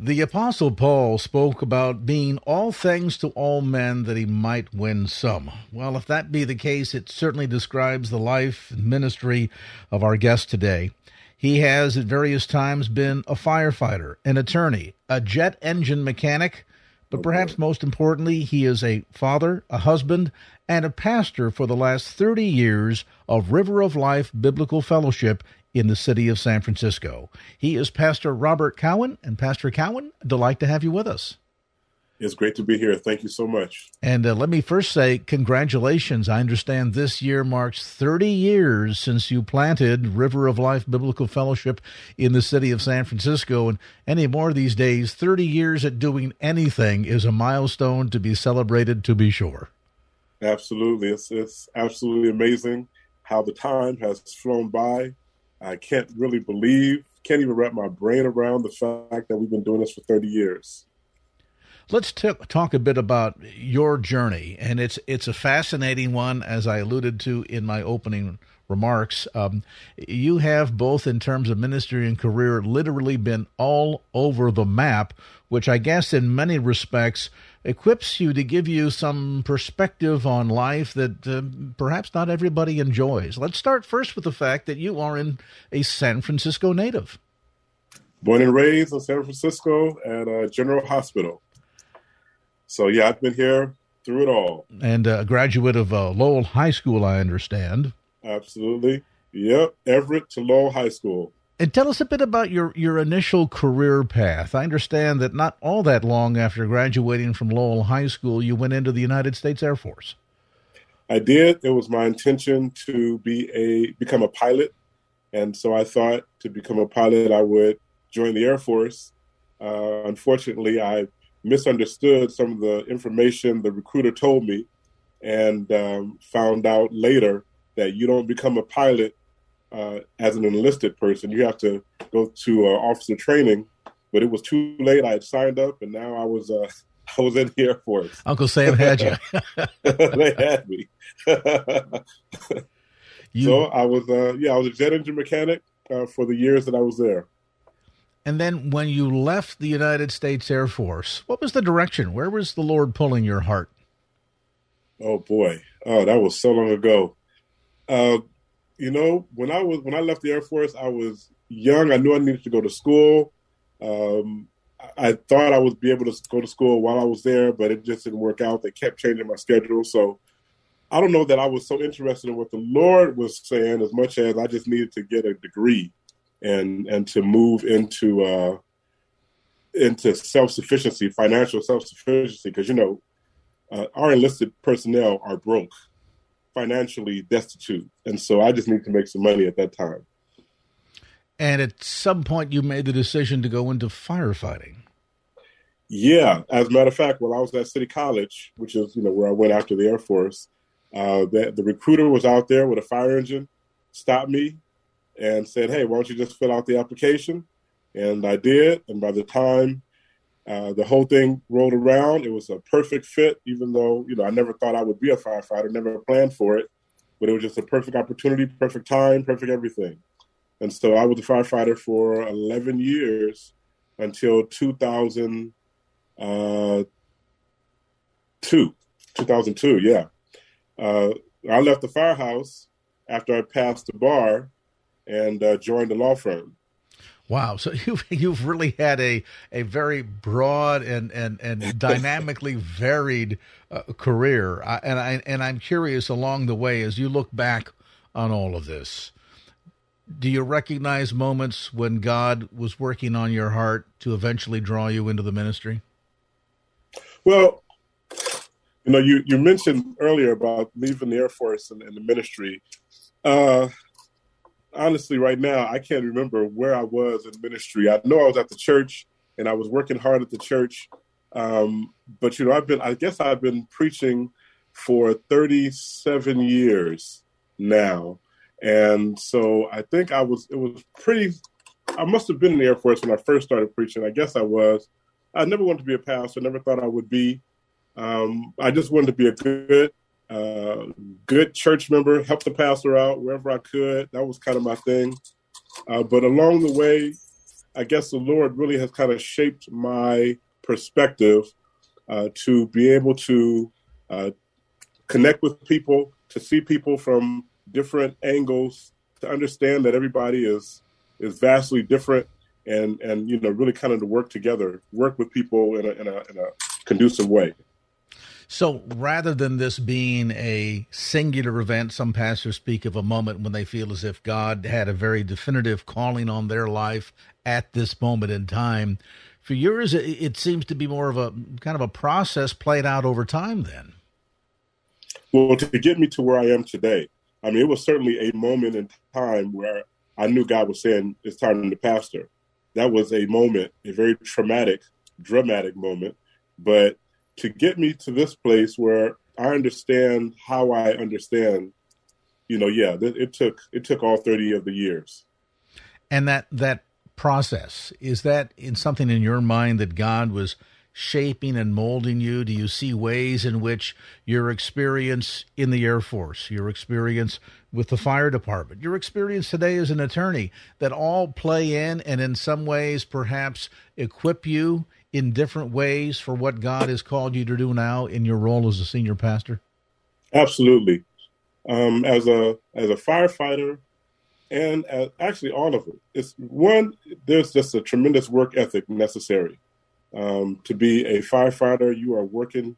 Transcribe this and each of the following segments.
The Apostle Paul spoke about being all things to all men that he might win some. Well, if that be the case, it certainly describes the life and ministry of our guest today. He has at various times been a firefighter, an attorney, a jet engine mechanic, but oh, perhaps most importantly, he is a father, a husband, and a pastor for the last 30 years of River of Life Biblical Fellowship in the city of San Francisco. He is Pastor Robert Cowan, and Pastor Cowan, delight to have you with us. It's great to be here. Thank you so much. And uh, let me first say congratulations. I understand this year marks 30 years since you planted River of Life Biblical Fellowship in the city of San Francisco. And any more these days, 30 years at doing anything is a milestone to be celebrated, to be sure. Absolutely. It's, it's absolutely amazing how the time has flown by. I can't really believe, can't even wrap my brain around the fact that we've been doing this for 30 years. Let's t- talk a bit about your journey, and it's it's a fascinating one, as I alluded to in my opening remarks. Um, you have both, in terms of ministry and career, literally been all over the map, which I guess, in many respects, equips you to give you some perspective on life that uh, perhaps not everybody enjoys. Let's start first with the fact that you are in a San Francisco native. Born and raised in San Francisco at a General Hospital. So yeah, I've been here through it all. And a graduate of uh, Lowell High School, I understand. Absolutely. Yep, Everett to Lowell High School. And tell us a bit about your, your initial career path. I understand that not all that long after graduating from Lowell High School, you went into the United States Air Force. I did. It was my intention to be a become a pilot, and so I thought to become a pilot I would join the Air Force. Uh, unfortunately, I misunderstood some of the information the recruiter told me and um, found out later that you don't become a pilot uh, as an enlisted person. You have to go to uh, officer training, but it was too late. I had signed up, and now I was uh, I was in the Air Force. Uncle Sam had you. they had me. you. So I was uh, yeah, I was a jet engine mechanic uh, for the years that I was there. And then when you left the United States Air Force, what was the direction? Where was the Lord pulling your heart? Oh boy. Oh, that was so long ago. Uh, you know, when I was when I left the Air Force, I was young. I knew I needed to go to school. Um, I thought I would be able to go to school while I was there, but it just didn't work out. They kept changing my schedule. So I don't know that I was so interested in what the Lord was saying as much as I just needed to get a degree and and to move into uh, into self sufficiency, financial self sufficiency, because you know uh, our enlisted personnel are broke, financially destitute, and so I just need to make some money at that time. And at some point, you made the decision to go into firefighting. Yeah, as a matter of fact, while I was at City College, which is you know where I went after the Air Force, uh, the, the recruiter was out there with a fire engine, stopped me, and said, "Hey, why don't you just fill out the application?" And I did. And by the time uh, the whole thing rolled around, it was a perfect fit. Even though you know I never thought I would be a firefighter, never planned for it, but it was just a perfect opportunity, perfect time, perfect everything. And so I was a firefighter for 11 years until 2002. Uh, 2002, yeah. Uh, I left the firehouse after I passed the bar and uh, joined the law firm. Wow! So you've you've really had a a very broad and and and dynamically varied uh, career, I, and I and I'm curious along the way as you look back on all of this. Do you recognize moments when God was working on your heart to eventually draw you into the ministry? Well, you know, you, you mentioned earlier about leaving the Air Force and, and the ministry. Uh, honestly, right now, I can't remember where I was in ministry. I know I was at the church and I was working hard at the church. Um, but, you know, I've been, I guess I've been preaching for 37 years now. And so I think I was, it was pretty, I must have been in the Air Force when I first started preaching. I guess I was. I never wanted to be a pastor, never thought I would be. Um, I just wanted to be a good uh, good church member, help the pastor out wherever I could. That was kind of my thing. Uh, but along the way, I guess the Lord really has kind of shaped my perspective uh, to be able to uh, connect with people, to see people from different angles, to understand that everybody is is vastly different, and and you know really kind of to work together, work with people in a, in a, in a conducive way. So rather than this being a singular event, some pastors speak of a moment when they feel as if God had a very definitive calling on their life at this moment in time. For yours, it seems to be more of a kind of a process played out over time then. Well, to get me to where I am today, I mean, it was certainly a moment in time where I knew God was saying it's time to pastor. That was a moment, a very traumatic, dramatic moment. But to get me to this place where I understand how I understand, you know, yeah, it, took it took all thirty of the years. And that that process is that in something in your mind that God was shaping and molding you? Do you see ways in which your experience in the Air Force, your experience with the fire department, your experience today as an attorney, that all play in and in some ways perhaps equip you in different ways for what God has called you to do now in your role as a senior pastor? Absolutely. Um, as a as a firefighter, and as, actually all of it. It's one. There's just a tremendous work ethic necessary um, to be a firefighter. You are working.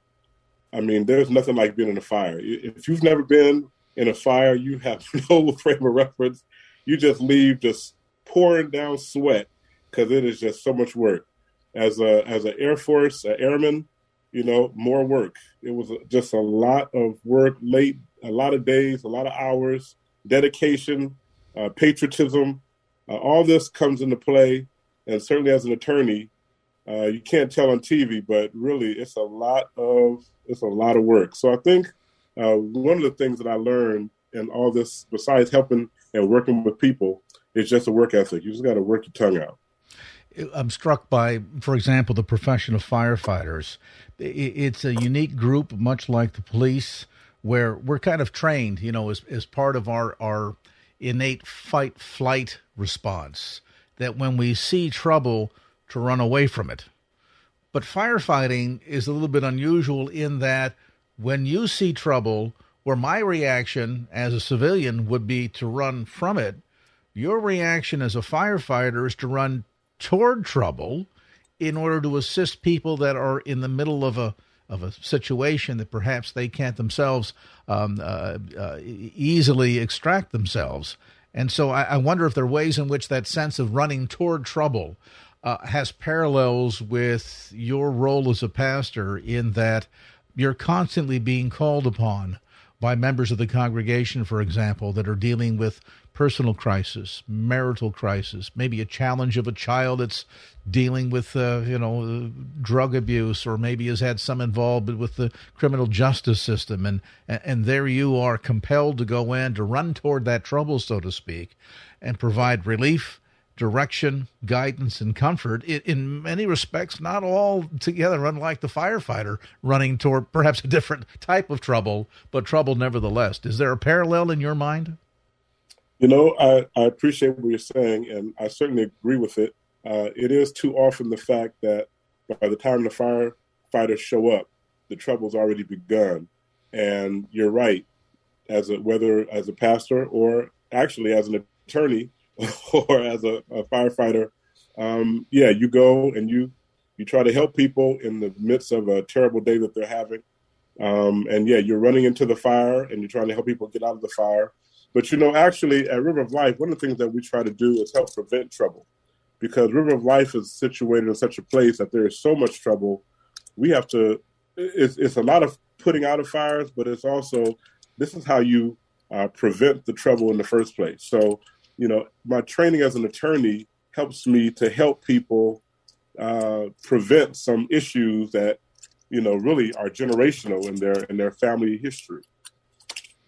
I mean, there's nothing like being in a fire. If you've never been in a fire, you have no frame of reference. You just leave just pouring down sweat because it is just so much work as a as an Air Force an airman, you know, more work. It was just a lot of work, late, a lot of days, a lot of hours, dedication, uh, patriotism. Uh, all this comes into play, and certainly as an attorney, uh, you can't tell on TV, but really, it's a lot of it's a lot of work. So I think uh, one of the things that I learned in all this, besides helping and working with people, is just a work ethic. You just got to work your tongue out. I'm struck by, for example, the profession of firefighters. It's a unique group, much like the police, where we're kind of trained, you know, as, as part of our, our innate fight flight response, that when we see trouble, to run away from it. But firefighting is a little bit unusual in that when you see trouble, where my reaction as a civilian would be to run from it, your reaction as a firefighter is to run toward trouble in order to assist people that are in the middle of a of a situation that perhaps they can't themselves um, uh, uh, easily extract themselves. And so I, I, wonder if there are ways in which that sense of running toward trouble uh, has parallels with your role as a pastor in that you're constantly being called upon by members of the congregation, for example, that are dealing with personal crisis, marital crisis, maybe a challenge of a child that's dealing with, uh, you know, drug abuse, or maybe has had some involvement with the criminal justice system, and and there you are compelled to go in to run toward that trouble, so to speak, and provide relief direction, guidance, and comfort. It, in many respects, not all together unlike the firefighter running toward perhaps a different type of trouble, but trouble nevertheless. Is there a parallel in your mind? You know, I, I appreciate what you're saying, and I certainly agree with it. Uh, it is too often the fact that by the time the firefighters show up, the trouble's already begun. And you're right, as a whether as a pastor or actually as an attorney, or as a, a firefighter, um, yeah, you go and you you try to help people in the midst of a terrible day that they're having. Um, and yeah, you're running into the fire and you're trying to help people get out of the fire. But you know, actually, at River of Life, one of the things that we try to do is help prevent trouble, because River of Life is situated in such a place that there is so much trouble. We have to. It's, it's a lot of putting out of fires, but it's also this is how you uh, prevent the trouble in the first place. So you know, my training as an attorney helps me to help people uh, prevent some issues that you know really are generational in their in their family history.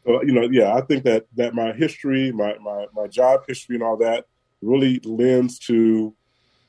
So you know, yeah, I think that that my history, my my my job history, and all that really lends to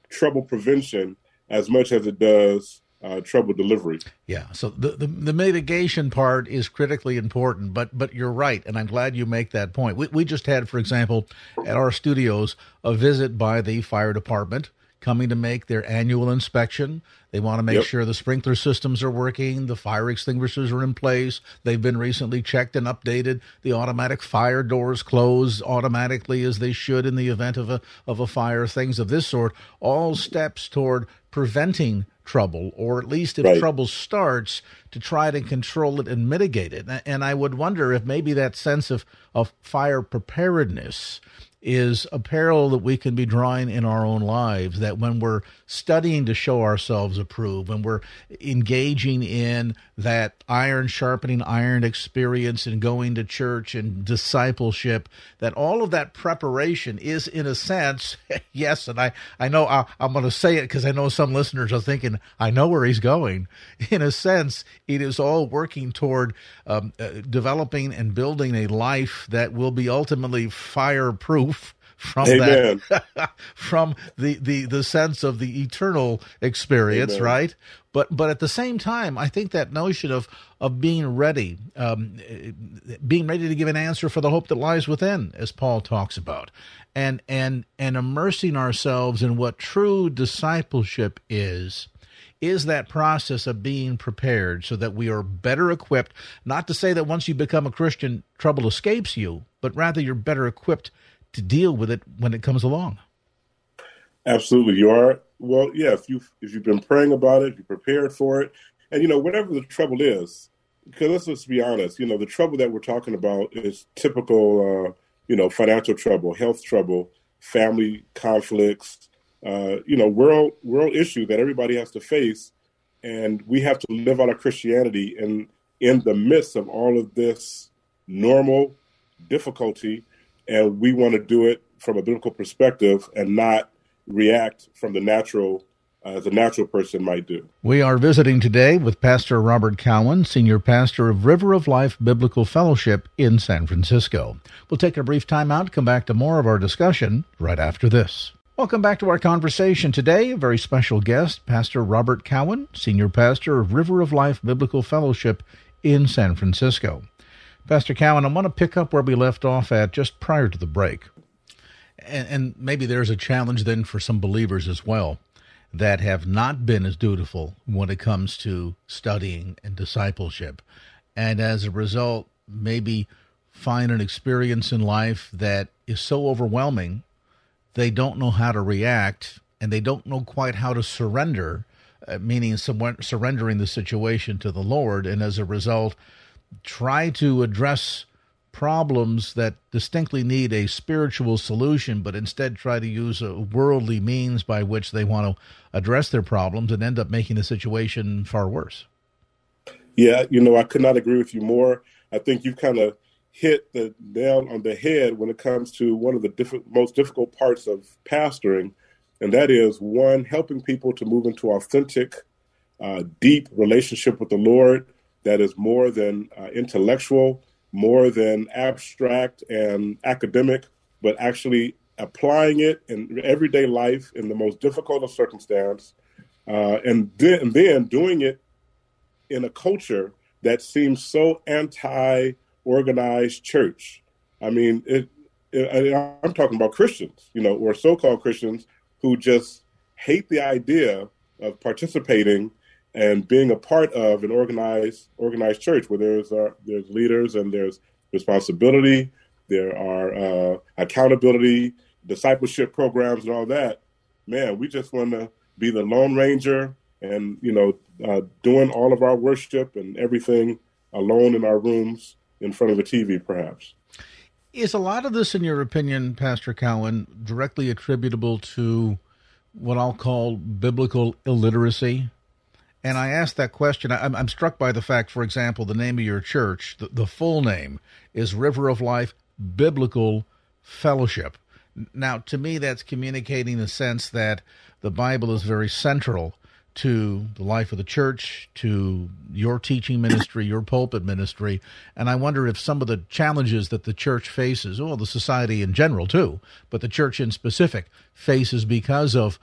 trouble prevention as much as it does uh, trouble delivery. Yeah, so the, the, the mitigation part is critically important, but but you're right, and I'm glad you make that point. We we just had, for example, at our studios, a visit by the fire department coming to make their annual inspection. They want to make Yep. sure the sprinkler systems are working, the fire extinguishers are in place. They've been recently checked and updated. The automatic fire doors close automatically as they should in the event of a of a fire. Things of this sort. All steps toward preventing trouble, or at least if Right. trouble starts, to try to control it and mitigate it. And- And I would wonder if maybe that sense of of fire preparedness is a parallel that we can be drawing in our own lives that when we're studying to show ourselves approved, when we're engaging in that iron sharpening iron experience and going to church and discipleship, that all of that preparation is in a sense, yes, and I, I know I, I'm going to say it because I know some listeners are thinking, I know where he's going. In a sense, it is all working toward um, uh, developing and building a life that will be ultimately fireproof from Amen. that from the, the the sense of the eternal experience Amen. right but but at the same time i think that notion of of being ready um, being ready to give an answer for the hope that lies within as paul talks about and and and immersing ourselves in what true discipleship is is that process of being prepared so that we are better equipped not to say that once you become a christian trouble escapes you but rather you're better equipped to deal with it when it comes along Absolutely, you are. Well, yeah. If you if you've been praying about it, you prepared for it, and you know whatever the trouble is, because let's just be honest. You know the trouble that we're talking about is typical. Uh, you know, financial trouble, health trouble, family conflicts. Uh, you know, world world issue that everybody has to face, and we have to live out our Christianity in in the midst of all of this normal difficulty, and we want to do it from a biblical perspective and not react from the natural uh, as a natural person might do. We are visiting today with Pastor Robert Cowan, Senior Pastor of River of Life Biblical Fellowship in San Francisco. We'll take a brief time out, come back to more of our discussion right after this. Welcome back to our conversation today. A very special guest, Pastor Robert Cowan, Senior Pastor of River of Life Biblical Fellowship in San Francisco. Pastor Cowan, I want to pick up where we left off at just prior to the break. And, and maybe there's a challenge then for some believers as well that have not been as dutiful when it comes to studying and discipleship. And as a result, maybe find an experience in life that is so overwhelming, they don't know how to react and they don't know quite how to surrender, uh, meaning surrendering the situation to the Lord. And as a result, try to address problems that distinctly need a spiritual solution, but instead try to use a worldly means by which they want to address their problems and end up making the situation far worse. Yeah, you know, I could not agree with you more. I think you've kind of hit the nail on the head when it comes to one of the diff- most difficult parts of pastoring, and that is one, helping people to move into authentic, uh, deep relationship with the Lord that is more than uh, intellectual, more than abstract and academic, but actually applying it in everyday life in the most difficult of circumstance, uh, and, then, and then doing it in a culture that seems so anti-organized church. I mean, it, it, I'm talking about Christians, you know, or so-called Christians who just hate the idea of participating and being a part of an organized organized church where there's uh, there's leaders and there's responsibility, there are uh, accountability, discipleship programs, and all that. Man, we just want to be the Lone Ranger and you know uh, doing all of our worship and everything alone in our rooms in front of a TV, perhaps. Is a lot of this, in your opinion, Pastor Cowan, directly attributable to what I'll call biblical illiteracy? And I ask that question. I'm, I'm, struck by the fact, for example, the name of your church, the, the full name is River of Life Biblical Fellowship. Now, to me, that's communicating the sense that the Bible is very central to the life of the church, to your teaching ministry, your pulpit ministry. And I wonder if some of the challenges that the church faces, well, the society in general too, but the church in specific faces because of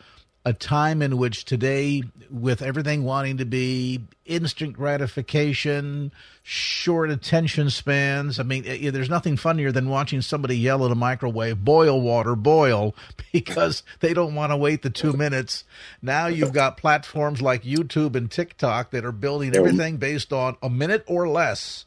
a time in which today, with everything wanting to be instant gratification, short attention spans, I mean, eh, there's nothing funnier than watching somebody yell at a microwave, boil water, boil, because they don't want to wait the two minutes. Now you've got platforms like YouTube and TikTok that are building everything based on a minute or less.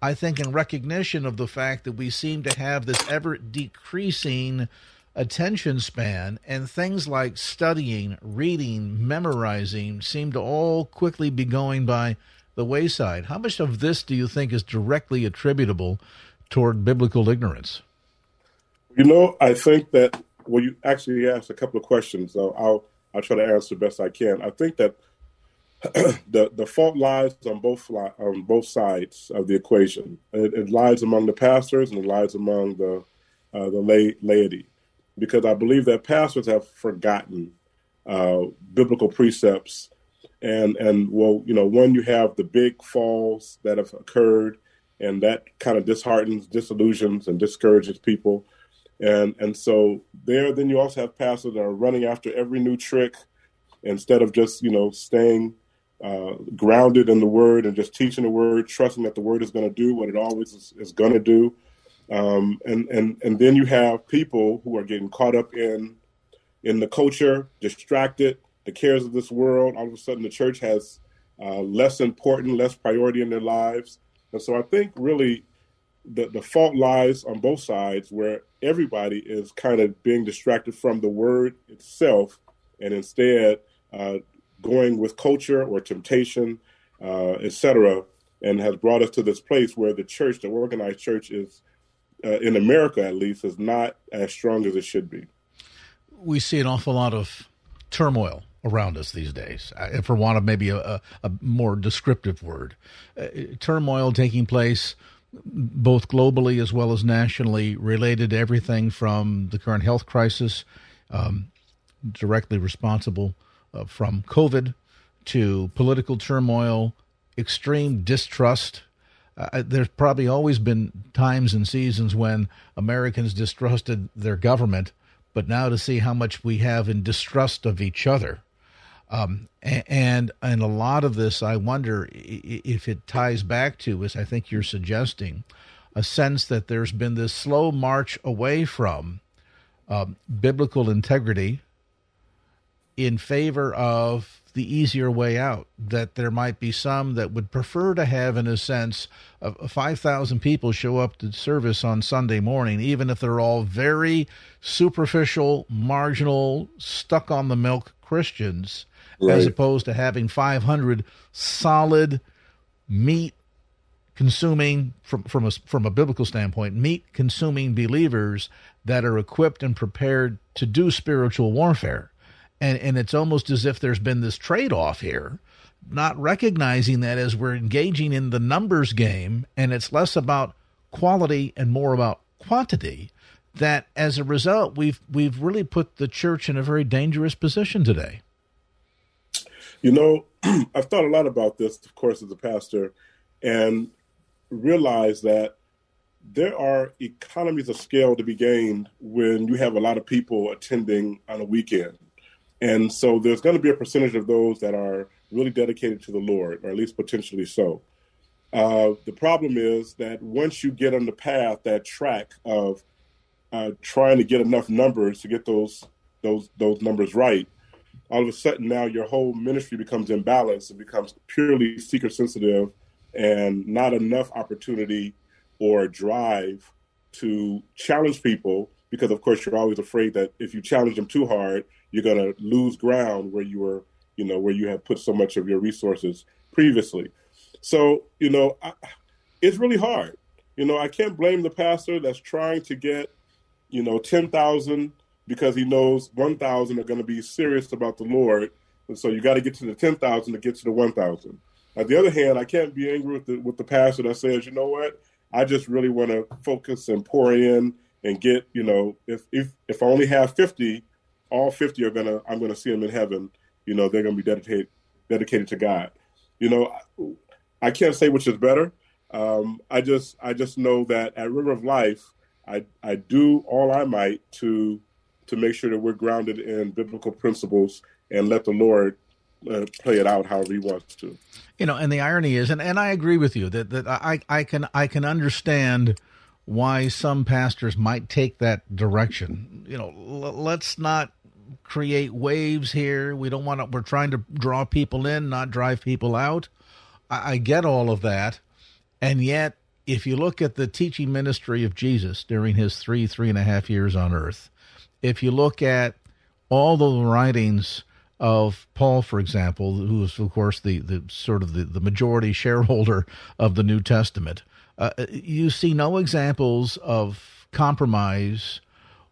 I think in recognition of the fact that we seem to have this ever decreasing attention span and things like studying, reading, memorizing seem to all quickly be going by the wayside. How much of this do you think is directly attributable toward biblical ignorance? You know, I think that well, you actually asked a couple of questions. So I'll I'll try to answer best I can. I think that the the fault lies on both on both sides of the equation. It, it lies among the pastors and it lies among the uh, the lay, laity because I believe that pastors have forgotten uh, biblical precepts. And, and well, you know, when you have the big falls that have occurred, and that kind of disheartens, disillusions, and discourages people. And and so there, then you also have pastors that are running after every new trick instead of just you know staying uh, grounded in the word and just teaching the word, trusting that the word is going to do what it always is, is going to do. Um, and and and then you have people who are getting caught up in in the culture, distracted, the cares of this world. All of a sudden, the church has uh, less important, less priority in their lives. And so, I think really the the fault lies on both sides, where everybody is kind of being distracted from the word itself, and instead uh, going with culture or temptation, uh, etc., and has brought us to this place where the church, the organized church, is uh, in America at least, is not as strong as it should be. We see an awful lot of turmoil around us these days, uh, for want of maybe a, a, more descriptive word. Uh, turmoil taking place both globally as well as nationally, related to everything from the current health crisis, um, directly responsible uh, from COVID, to political turmoil, extreme distrust uh, there's probably always been times and seasons when Americans distrusted their government, but now to see how much we have in distrust of each other. Um, and and a lot of this, I wonder if it ties back to, as I think you're suggesting, a sense that there's been this slow march away from um, biblical integrity in favor of the easier way out. That there might be some that would prefer to have, in a sense, uh, 5,000 people show up to service on Sunday morning, even if they're all very superficial, marginal, stuck on the milk Christians, right. as opposed to having 500 solid meat consuming from from a from a biblical standpoint meat consuming believers that are equipped and prepared to do spiritual warfare and and it's almost as if there's been this trade-off here not recognizing that as we're engaging in the numbers game and it's less about quality and more about quantity that as a result we've we've really put the church in a very dangerous position today. You know i've thought a lot about this of course as a pastor and realized that there are economies of scale to be gained when you have a lot of people attending on a weekend and so there's going to be a percentage of those that are really dedicated to the Lord, or at least potentially so. Uh, the problem is that once you get on the path, that track of uh, trying to get enough numbers to get those those those numbers right, all of a sudden now your whole ministry becomes imbalanced It becomes purely seeker sensitive, and not enough opportunity or drive to challenge people because of course you're always afraid that if you challenge them too hard you're going to lose ground where you were, you know, where you have put so much of your resources previously. So, you know, I, it's really hard. You know, I can't blame the pastor that's trying to get, you know, 10,000 because he knows 1,000 are going to be serious about the Lord. And so you got to get to the 10,000 to get to the 1,000. On the other hand, I can't be angry with the, with the pastor that says, you know what, I just really want to focus and pour in and get, you know, if, if, if I only have 50, all 50 are gonna i'm gonna see them in heaven. You know they're gonna be dedicated dedicated to god. You know i can't say which is better. Um, i just i just know that at river of life i i do all i might to to make sure that we're grounded in biblical principles and let the Lord uh, play it out however He wants to. You know, and the irony is, and, and I agree with you that that I I can I can understand why some pastors might take that direction. You know, l- let's not create waves here. We don't want to. We're trying to draw people in, not drive people out. I, I get all of that, and yet, if you look at the teaching ministry of Jesus during his three three and a half years on earth, if you look at all the writings of Paul, for example, who is of course the, the sort of the, the majority shareholder of the New Testament, uh, you see no examples of compromise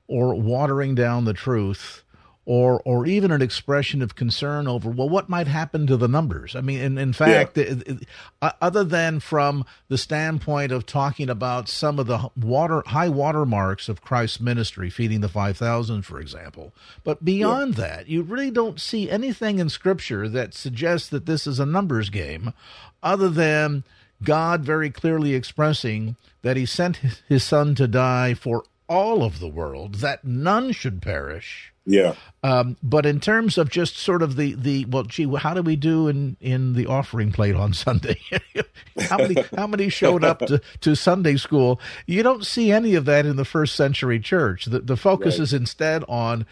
or watering down the truth or or even an expression of concern over well what might happen to the numbers i mean in, in fact yeah. it, it, uh, other than from the standpoint of talking about some of the water high water marks of christ's ministry feeding the 5000 for example but beyond yeah. that you really don't see anything in scripture that suggests that this is a numbers game other than god very clearly expressing that he sent his son to die for all of the world that none should perish yeah. Um, but in terms of just sort of the, the well, gee, how do we do in, in the offering plate on Sunday? how many how many showed up to, to Sunday school? You don't see any of that in the first century church. The the focus right. is instead on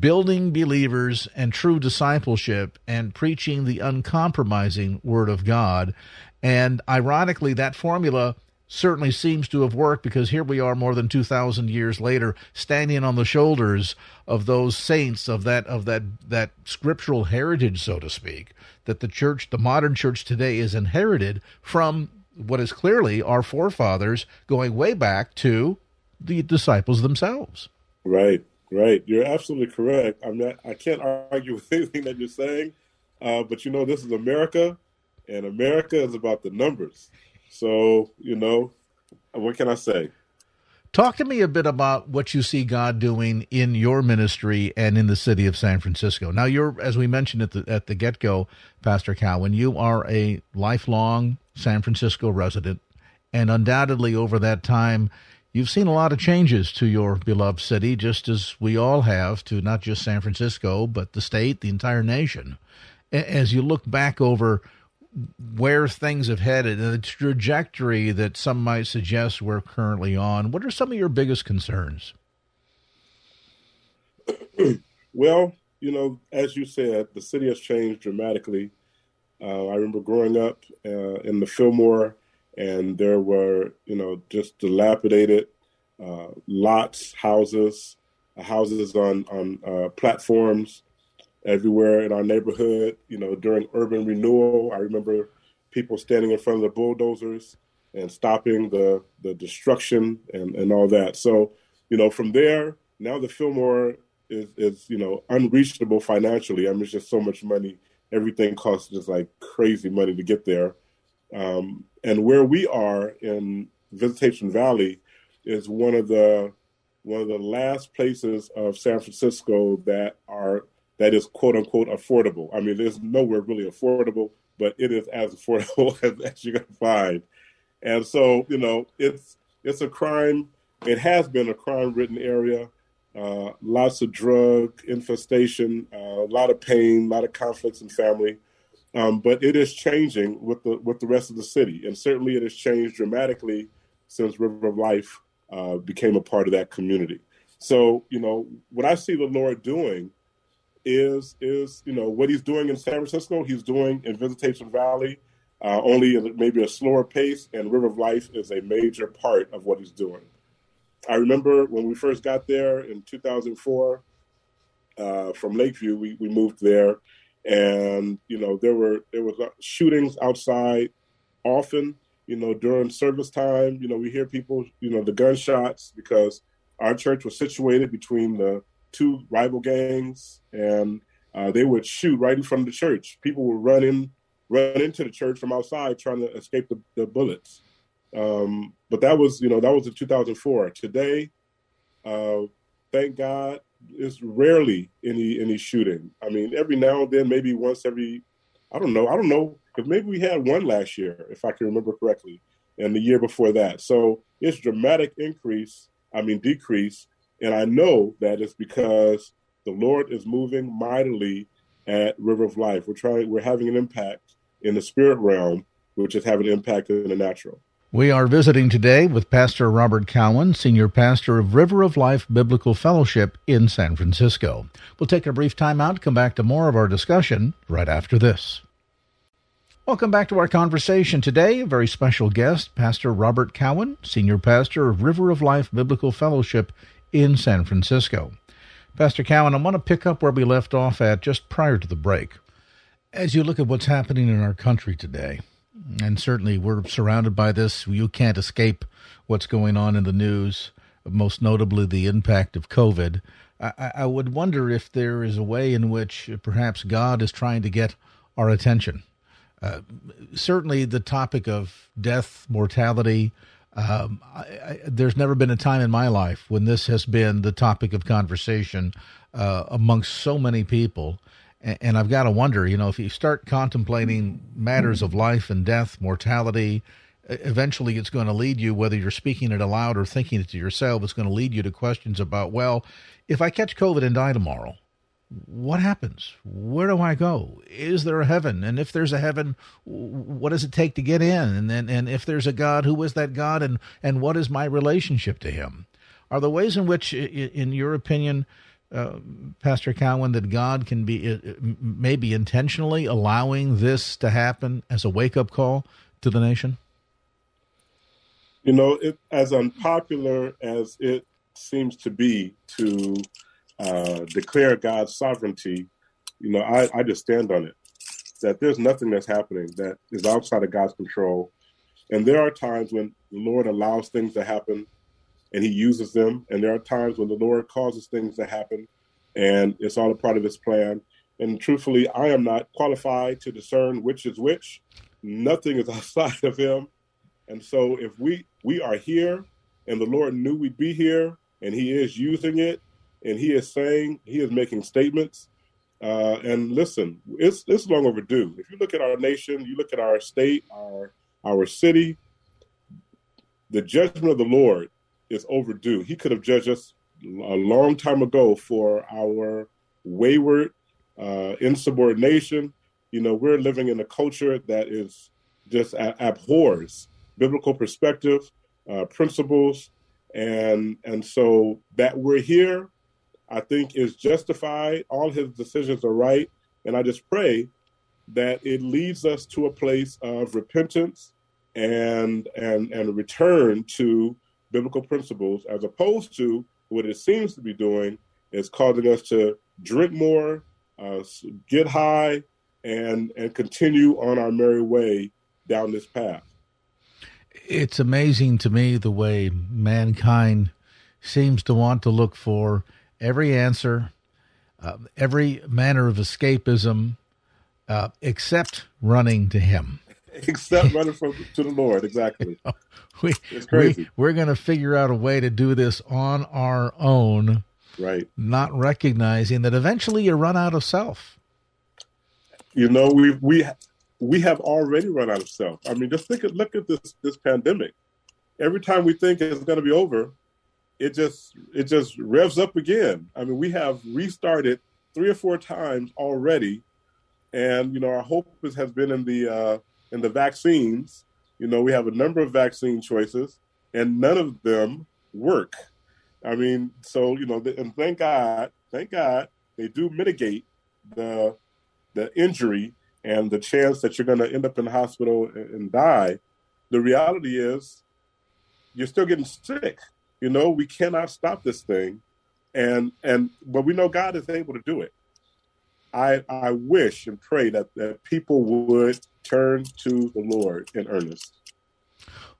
building believers and true discipleship and preaching the uncompromising word of God. And ironically, that formula certainly seems to have worked because here we are more than 2000 years later standing on the shoulders of those saints of that of that that scriptural heritage so to speak that the church the modern church today is inherited from what is clearly our forefathers going way back to the disciples themselves right right you're absolutely correct i'm not i can't argue with anything that you're saying uh, but you know this is america and america is about the numbers so, you know, what can I say? Talk to me a bit about what you see God doing in your ministry and in the city of San Francisco. Now, you're, as we mentioned at the at the get go, Pastor Cowan, you are a lifelong San Francisco resident, and undoubtedly over that time, you've seen a lot of changes to your beloved city, just as we all have to not just San Francisco, but the state, the entire nation. As you look back over where things have headed and the trajectory that some might suggest we're currently on, what are some of your biggest concerns? well, you know, as you said, the city has changed dramatically. Uh, I remember growing up uh, in the Fillmore, and there were, you know, just dilapidated uh, lots, houses, uh, houses on on uh, platforms everywhere in our neighborhood. You know, during urban renewal, I remember people standing in front of the bulldozers and stopping the the destruction and and all that. So, you know, from there, now the Fillmore is is you know unreachable financially. I mean, it's just so much money. Everything costs just like crazy money to get there. Um, and where we are in Visitation Valley is one of the one of the last places of San Francisco that are that is quote unquote affordable. I mean, there's nowhere really affordable, but it is as affordable as, as you can find. And so, you know, it's it's a crime. It has been a crime-ridden area. Uh, lots of drug infestation, uh, a lot of pain, a lot of conflicts in family. Um, but it is changing with the with the rest of the city, and certainly it has changed dramatically since River of Life uh, became a part of that community. So, you know, what I see the Lord doing is is you know what he's doing in San Francisco, he's doing in Visitation Valley, uh, only maybe a slower pace. And River of Life is a major part of what he's doing. I remember when we first got there in 2004 uh, from Lakeview, we, we moved there, and you know there were there was uh, shootings outside often. You know during service time, you know we hear people, you know the gunshots because our church was situated between the two rival gangs, and uh, they would shoot right in front of the church. People would run in, run into the church from outside trying to escape the, the bullets. Um, but that was, you know, that was in 2004. Today, uh, thank God, it's rarely any any shooting. I mean, every now and then, maybe once every, I don't know, I don't know, because maybe we had one last year, if I can remember correctly, and the year before that. So it's dramatic increase. I mean, decrease and I know that it's because the Lord is moving mightily at River of Life. We're trying, we're having an impact in the spirit realm, which is having an impact in the natural. We are visiting today with Pastor Robert Cowan, Senior Pastor of River of Life Biblical Fellowship in San Francisco. We'll take a brief time out, come back to more of our discussion right after this. Welcome back to our conversation today. A very special guest, Pastor Robert Cowan, Senior Pastor of River of Life Biblical Fellowship in San Francisco. Pastor Cowan, I want to pick up where we left off at just prior to the break. As you look at what's happening in our country today, and certainly we're surrounded by this. You can't escape what's going on in the news, most notably the impact of COVID. I, I would wonder if there is a way in which perhaps God is trying to get our attention. Uh, certainly, the topic of death, mortality. Um, I, I, there's never been a time in my life when this has been the topic of conversation uh, amongst so many people and I've got to wonder, you know, if you start contemplating matters of life and death, mortality, eventually it's going to lead you, whether you're speaking it aloud or thinking it to yourself, it's going to lead you to questions about, well, if I catch COVID and die tomorrow, what happens? Where do I go? Is there a heaven? And if there's a heaven, what does it take to get in? And then, and if there's a God, who is that God? And, and what is my relationship to him? Are the ways in which, in your opinion, uh, Pastor Cowan, that God can be uh, maybe intentionally allowing this to happen as a wake up call to the nation? You know, it, as unpopular as it seems to be to uh, declare God's sovereignty, you know, I, I just stand on it that there's nothing that's happening that is outside of God's control. And there are times when the Lord allows things to happen and he uses them. And there are times when the Lord causes things to happen and it's all a part of his plan. And truthfully, I am not qualified to discern which is which. Nothing is outside of him. And so if we we are here and the Lord knew we'd be here and he is using it and he is saying he is making statements uh, and listen, it's it's long overdue. If you look at our nation, you look at our state, our our city, the judgment of the Lord is overdue. He could have judged us a long time ago for our wayward uh, insubordination. You know, we're living in a culture that is just a- abhors biblical perspective, uh, principles, and and so that we're here, I think, is justified. All his decisions are right, and I just pray that it leads us to a place of repentance and and and return to biblical principles as opposed to what it seems to be doing is causing us to drink more, uh, get high, and and continue on our merry way down this path. It's amazing to me the way mankind seems to want to look for every answer, uh, every manner of escapism, uh, except running to Him. except running from, to the Lord. Exactly. we, it's crazy. We, we're going to figure out a way to do this on our own. Right. Not recognizing that eventually you run out of self. You know, we we we have already run out of self. I mean, just think look at this this pandemic. Every time we think it's going to be over, it just it just revs up again. I mean, we have restarted three or four times already, and you know, our hope has been in the uh, in the vaccines you know, we have a number of vaccine choices, and none of them work. I mean, so you know, and thank God, thank God, they do mitigate the the injury and the chance that you're going to end up in hospital and die. The reality is, you're still getting sick. You know, we cannot stop this thing, and and but we know God is able to do it. I I wish and pray that that people would turn to the Lord in earnest.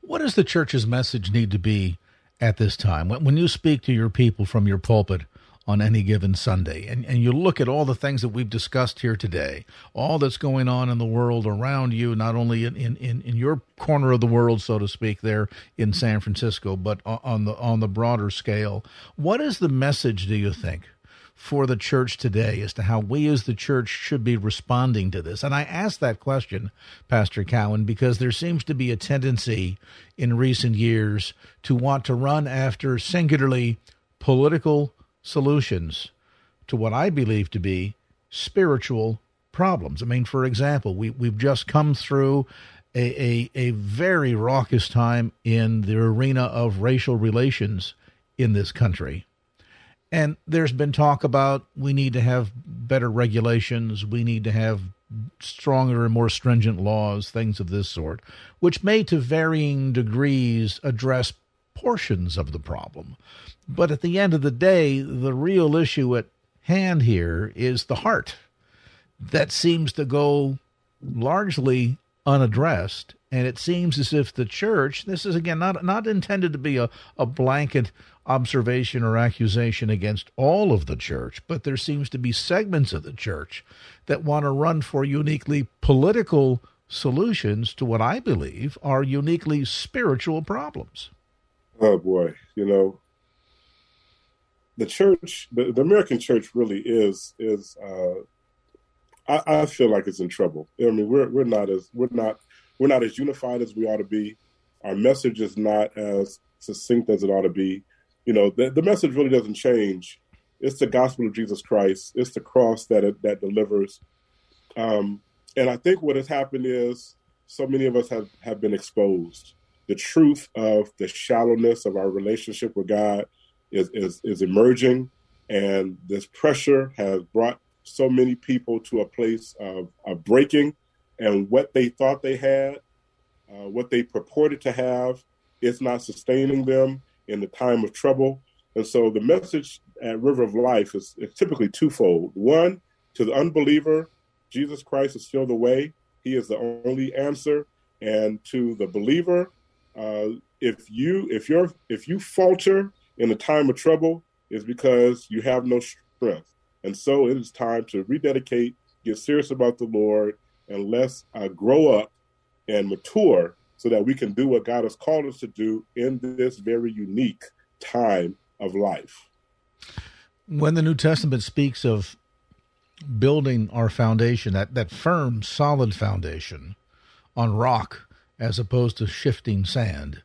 What does the church's message need to be at this time? When, you speak to your people from your pulpit on any given Sunday, and, and you look at all the things that we've discussed here today, all that's going on in the world around you, not only in, in, in your corner of the world, so to speak, there in San Francisco, but on the on the broader scale, what is the message, do you think, for the church today as to how we as the church should be responding to this. And I ask that question, Pastor Cowan, because there seems to be a tendency in recent years to want to run after singularly political solutions to what I believe to be spiritual problems. I mean, for example, we, we've just come through a, a, a very raucous time in the arena of racial relations in this country. And there's been talk about we need to have better regulations, we need to have stronger and more stringent laws, things of this sort, which may to varying degrees address portions of the problem. But at the end of the day, the real issue at hand here is the heart that seems to go largely unaddressed. And it seems as if the church, this is again not, not intended to be a, a blanket observation or accusation against all of the church, but there seems to be segments of the church that want to run for uniquely political solutions to what I believe are uniquely spiritual problems. Oh boy, you know, the church, the, the American church really is is uh, I, I, feel like it's in trouble. I mean, we're we're not as we're not we're not as unified as we ought to be. Our message is not as succinct as it ought to be. You know, the, the message really doesn't change. It's the gospel of Jesus Christ. It's the cross that it, that delivers. Um, and I think what has happened is so many of us have, have been exposed. The truth of the shallowness of our relationship with God is, is, is emerging, and this pressure has brought so many people to a place of, of breaking, and what they thought they had, uh, what they purported to have, is not sustaining them in the time of trouble. And so the message at River of Life is, is typically twofold. One, to the unbeliever, Jesus Christ is still the way. He is the only answer. And to the believer, uh, if you if you're if you falter in a time of trouble, is because you have no strength. And so it is time to rededicate, get serious about the Lord, and let's uh, grow up and mature so that we can do what God has called us to do in this very unique time of life. When the New Testament speaks of building our foundation, that, that firm, solid foundation on rock as opposed to shifting sand,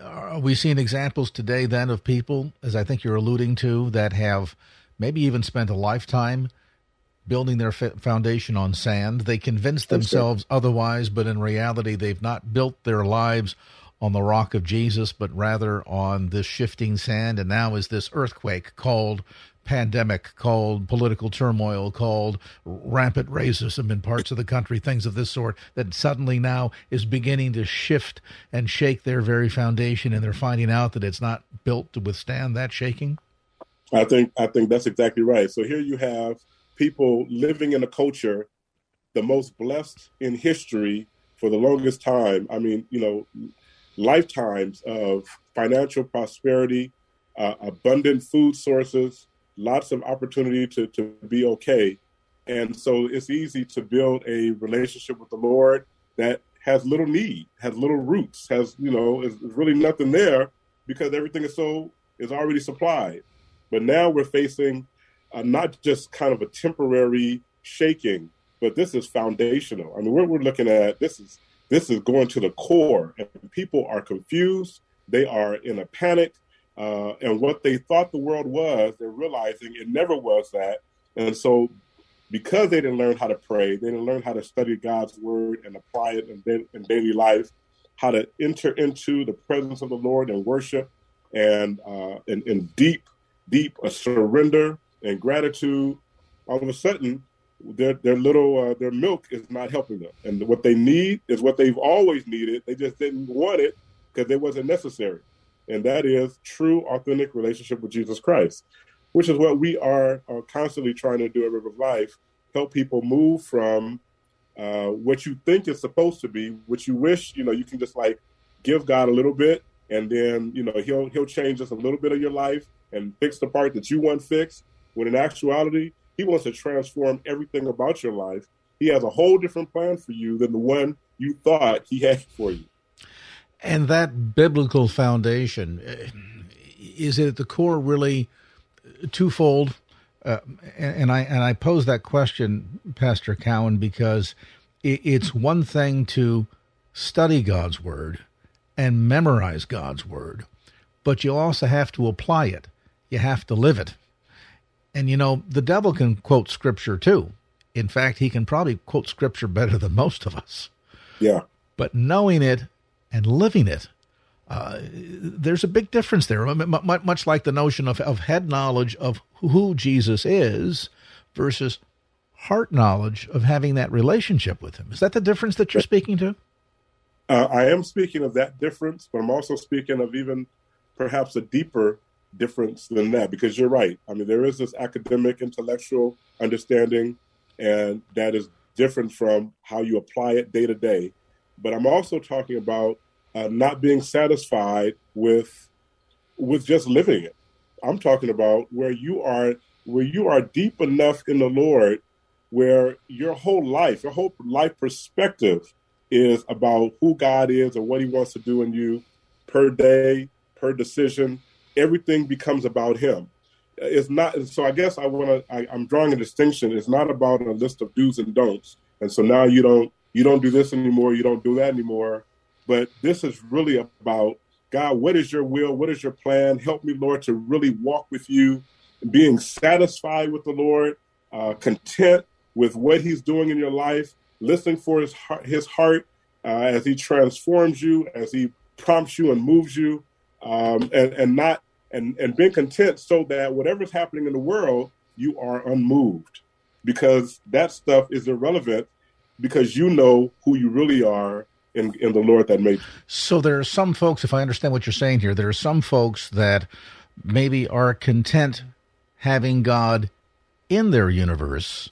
are we seeing examples today then of people, as I think you're alluding to, that have maybe even spent a lifetime building their foundation on sand. They convince themselves otherwise, but in reality, they've not built their lives on the rock of Jesus, but rather on this shifting sand. And now is this earthquake called pandemic, called political turmoil, called rampant racism in parts of the country, things of this sort, that suddenly now is beginning to shift and shake their very foundation. And they're finding out that it's not built to withstand that shaking? I think I think that's exactly right. So here you have people living in a culture, the most blessed in history for the longest time. I mean, you know, lifetimes of financial prosperity, uh, abundant food sources, lots of opportunity to, to be okay. And so it's easy to build a relationship with the Lord that has little need, has little roots, has, you know, is, really nothing there because everything is so, is already supplied. But now we're facing not just kind of a temporary shaking, but this is foundational. I mean, what we're looking at this is this is going to the core, and people are confused. They are in a panic, uh, and what they thought the world was, they're realizing it never was that. And so, because they didn't learn how to pray, they didn't learn how to study God's word and apply it in, in daily life, how to enter into the presence of the Lord and worship, and uh, in, in deep deep a surrender and gratitude, all of a sudden their their little uh, their milk is not helping them, and what they need is what they've always needed. They just didn't want it because it wasn't necessary, and that is true, authentic relationship with Jesus Christ, which is what we are, are constantly trying to do at River of Life. Help people move from uh, what you think is supposed to be, what you wish you know you can just like give God a little bit, and then you know he'll he'll change just a little bit of your life and fix the part that you want fixed. When in actuality, he wants to transform everything about your life. He has a whole different plan for you than the one you thought he had for you. And that biblical foundation eh, is it at the core really twofold? Uh, and I and I pose that question, Pastor Cowan, because it's one thing to study God's word and memorize God's word, but you also have to apply it you have to live it. And you know, the devil can quote scripture too. In fact, he can probably quote scripture better than most of us. Yeah. But knowing it and living it, uh, there's a big difference there. Much like the notion of, of head knowledge of who Jesus is versus heart knowledge of having that relationship with him. Is that the difference that you're speaking to? Uh, I am speaking of that difference, but I'm also speaking of even perhaps a deeper difference than that because you're right. I mean, there is this academic, intellectual understanding, and that is different from how you apply it day to day. But I'm also talking about uh, not being satisfied with with just living it. I'm talking about where you are where you are deep enough in the Lord, where your whole life, your whole life perspective is about who God is and what He wants to do in you per day, per decision. Everything becomes about Him. It's not. So I guess I want to. I'm drawing a distinction. It's not about a list of do's and don'ts. And so now you don't you don't do this anymore. You don't do that anymore. But this is really about God. What is your will? What is your plan? Help me, Lord, to really walk with you, being satisfied with the Lord, uh, content with what He's doing in your life, listening for His heart, His heart uh, as He transforms you, as He prompts you and moves you, um, and and not and and being content so that whatever's happening in the world, you are unmoved, because that stuff is irrelevant, because you know who you really are in, in the Lord that made you. So there are some folks, if I understand what you're saying here, there are some folks that maybe are content having God in their universe,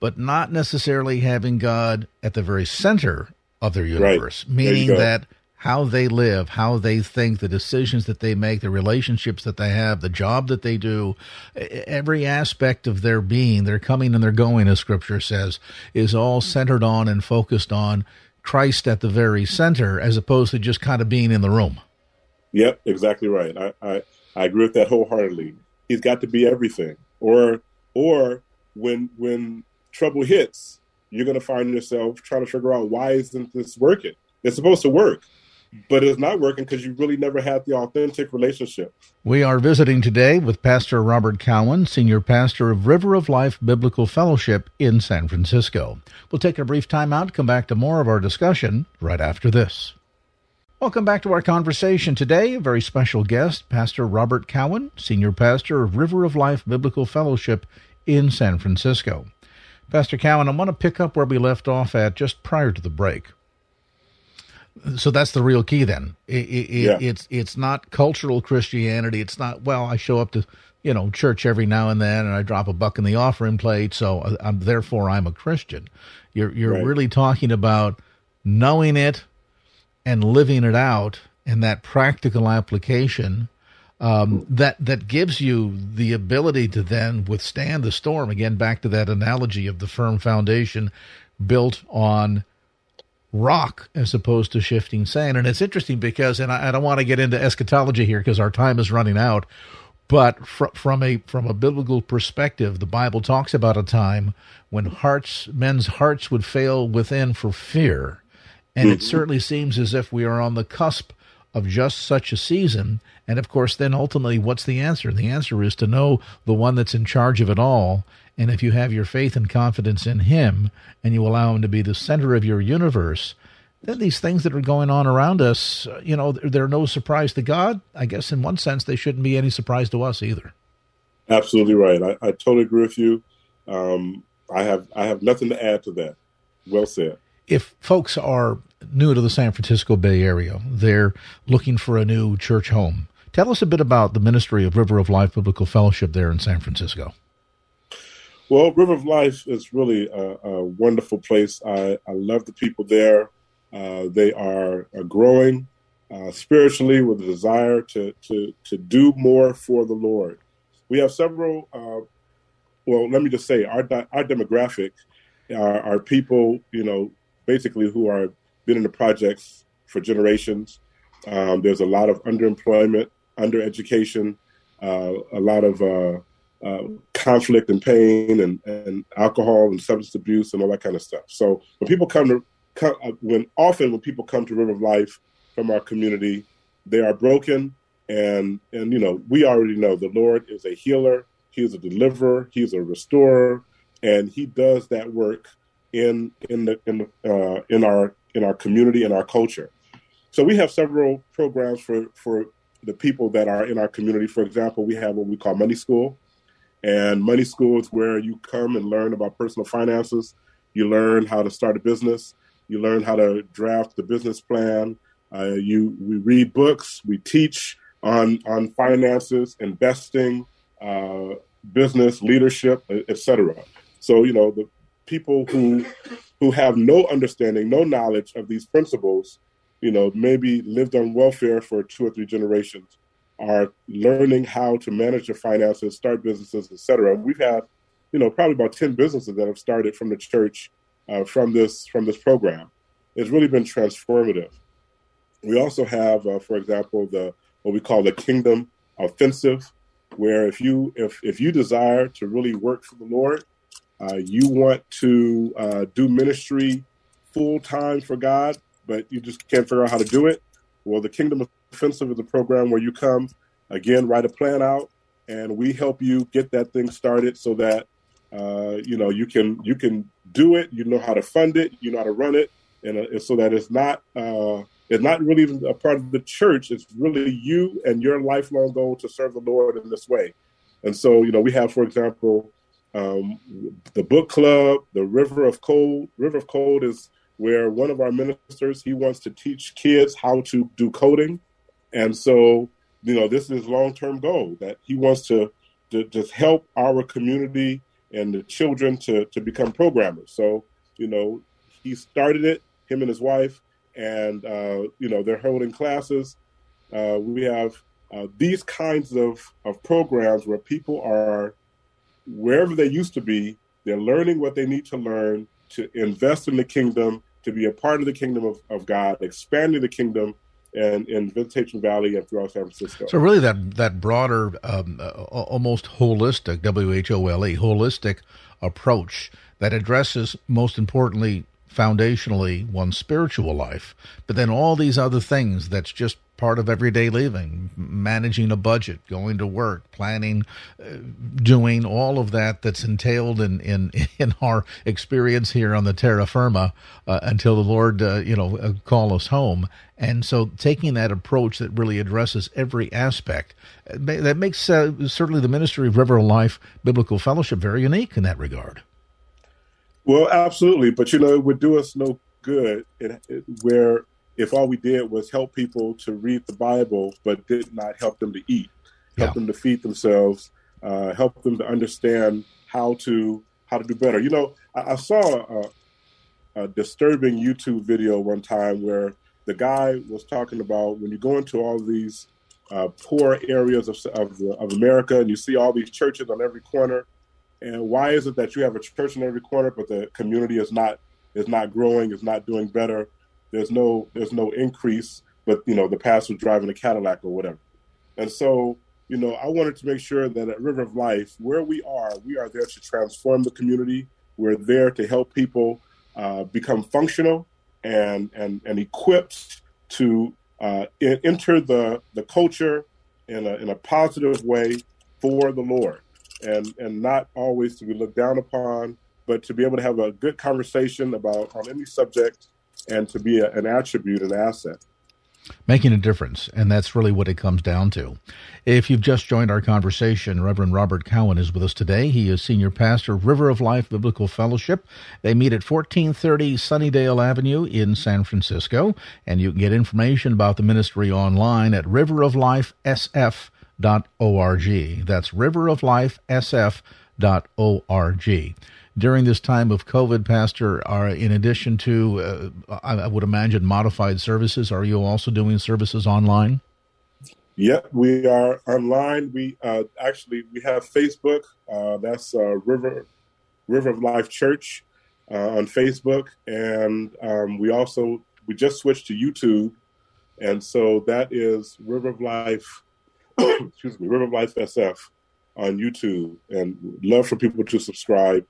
but not necessarily having God at the very center of their universe, right. meaning that how they live, how they think, the decisions that they make, the relationships that they have, the job that they do, every aspect of their being, their coming and their going, as scripture says, is all centered on and focused on Christ at the very center as opposed to just kind of being in the room. Yep, exactly right. I, I, I agree with that wholeheartedly. He's got to be everything. Or or when when trouble hits, you're gonna find yourself trying to figure out why isn't this working? It's supposed to work but it's not working because you really never had the authentic relationship. We are visiting today with Pastor Robert Cowan, Senior Pastor of River of Life Biblical Fellowship in San Francisco. We'll take a brief time out, come back to more of our discussion right after this. Welcome back to our conversation today. A very special guest, Pastor Robert Cowan, Senior Pastor of River of Life Biblical Fellowship in San Francisco. Pastor Cowan, I want to pick up where we left off at just prior to the break. So that's the real key. Then it, it, yeah. it's it's not cultural Christianity. It's not well. I show up to you know church every now and then, and I drop a buck in the offering plate. So I'm therefore I'm a Christian. You're you're right. really talking about knowing it and living it out, and that practical application um, that that gives you the ability to then withstand the storm. Again, back to that analogy of the firm foundation built on rock as opposed to shifting sand. And it's interesting because, and I, I don't want to get into eschatology here because our time is running out. But fr- from a from a biblical perspective, the Bible talks about a time when hearts, men's hearts, would fail within for fear, and mm-hmm. it certainly seems as if we are on the cusp of just such a season. And of course, then ultimately, what's the answer? The answer is to know the one that's in charge of it all and if you have your faith and confidence in Him and you allow Him to be the center of your universe, then these things that are going on around us, you know, they're no surprise to God. I guess in one sense, they shouldn't be any surprise to us either. Absolutely right. I, I totally agree with you. Um, I have I have nothing to add to that. Well said. If folks are new to the San Francisco Bay Area, they're looking for a new church home. Tell us a bit about the ministry of River of Life Biblical Fellowship there in San Francisco. Well, River of Life is really a, a wonderful place. I, I, love the people there. Uh, they are, growing uh, spiritually with a desire to, to, to do more for the Lord. We have several, uh, well, let me just say, our, our demographic are, are people, you know, basically who are been in the projects for generations. Um, there's a lot of underemployment, undereducation, uh, a lot of uh, uh, conflict and pain and, and alcohol and substance abuse and all that kind of stuff. So when people come to come, uh, when often when people come to River of Life from our community, they are broken and and you know we already know the Lord is a healer. He is a deliverer. He's a restorer, and he does that work in in the in the, uh, in our in our community and our culture. So we have several programs for for the people that are in our community. For example, we have what we call Money School, and Money School is where you come and learn about personal finances. You learn how to start a business. You learn how to draft the business plan. Uh, you we read books. We teach on on finances, investing, uh, business leadership, etc. So you know the people who who have no understanding, no knowledge of these principles, you know, maybe lived on welfare for two or three generations, are learning how to manage their finances, start businesses, etc. We've had, you know, probably about ten businesses that have started from the church uh, from this from this program. It's really been transformative. We also have, uh, for example, the what we call the Kingdom Offensive, where if you if if you desire to really work for the Lord, uh, you want to uh, do ministry full time for God, but you just can't figure out how to do it. Well, the Kingdom Offensive is a program where you come again, write a plan out, and we help you get that thing started so that uh, you know you can you can do it. You know how to fund it. You know how to run it, and, uh, so that it's not uh, it's not really a part of the church. It's really you and your lifelong goal to serve the Lord in this way. And so, you know, we have, for example, um, the book club, the River of Code. River of Code is where one of our ministers he wants to teach kids how to do coding, and so you know this is his long term goal that he wants to, to just help our community and the children to to become programmers. So you know he started it, him and his wife, and uh, you know they're holding classes. Uh, we have uh, these kinds of, of programs where people are wherever they used to be, they're learning what they need to learn to invest in the kingdom, to be a part of the kingdom of, of God, expanding the kingdom and in Visitation Valley and throughout San Francisco. So really, that that broader, um, uh, almost holistic W H O L E holistic approach that addresses most importantly foundationally one's spiritual life, but then all these other things that's just part of everyday living, managing a budget, going to work, planning, uh, doing all of that that's entailed in, in, in our experience here on the terra firma uh, until the Lord, uh, you know, uh, call us home. And so taking that approach that really addresses every aspect, uh, that makes uh, certainly the ministry of River Life Biblical Fellowship very unique in that regard. Well, absolutely, but you know, it would do us no good it, it, where if all we did was help people to read the Bible, but did not help them to eat, help yeah. them to feed themselves, uh, help them to understand how to how to do better. You know, I, I saw a, a, disturbing YouTube video one time where the guy was talking about when you go into all these uh, poor areas of of, the, of America and you see all these churches on every corner and why is it that you have a church in every corner, but the community is not is not growing, is not doing better? There's no there's no increase, but you know the pastor's driving a Cadillac or whatever. And so, you know, I wanted to make sure that at River of Life, where we are, we are there to transform the community. We're there to help people uh, become functional and and and equipped to uh, enter the the culture in a in a positive way for the Lord and and not always to be looked down upon, but to be able to have a good conversation about on any subject and to be a, an attribute, an asset. Making a difference, and that's really what it comes down to. If you've just joined our conversation, Reverend Robert Cowan is with us today. He is senior pastor, River of Life Biblical Fellowship. They meet at 1430 Sunnydale Avenue in San Francisco, and you can get information about the ministry online at River of Life SF riveroflifesf.org. That's riveroflifesf.org. During this time of COVID, Pastor, are in addition to, uh, I would imagine, modified services, are you also doing services online? Yep, we are online. We uh, actually we have Facebook. Uh, that's uh, River River of Life Church uh, on Facebook, and um, we also we just switched to YouTube, and so that is River of Life excuse me, River of Life SF on YouTube, and love for people to subscribe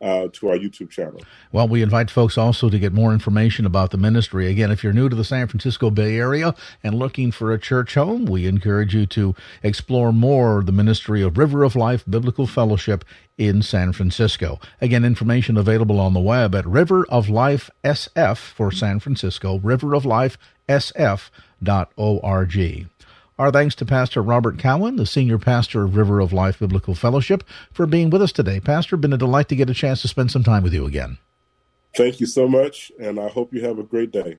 uh, to our YouTube channel. Well, we invite folks also to get more information about the ministry. Again, if you're new to the San Francisco Bay Area and looking for a church home, we encourage you to explore more the ministry of River of Life Biblical Fellowship in San Francisco. Again, information available on the web at River of Life SF for San Francisco, River of Life SF.org. Our thanks to Pastor Robert Cowan, the senior pastor of River of Life Biblical Fellowship, for being with us today. Pastor, been a delight to get a chance to spend some time with you again. Thank you so much, and I hope you have a great day.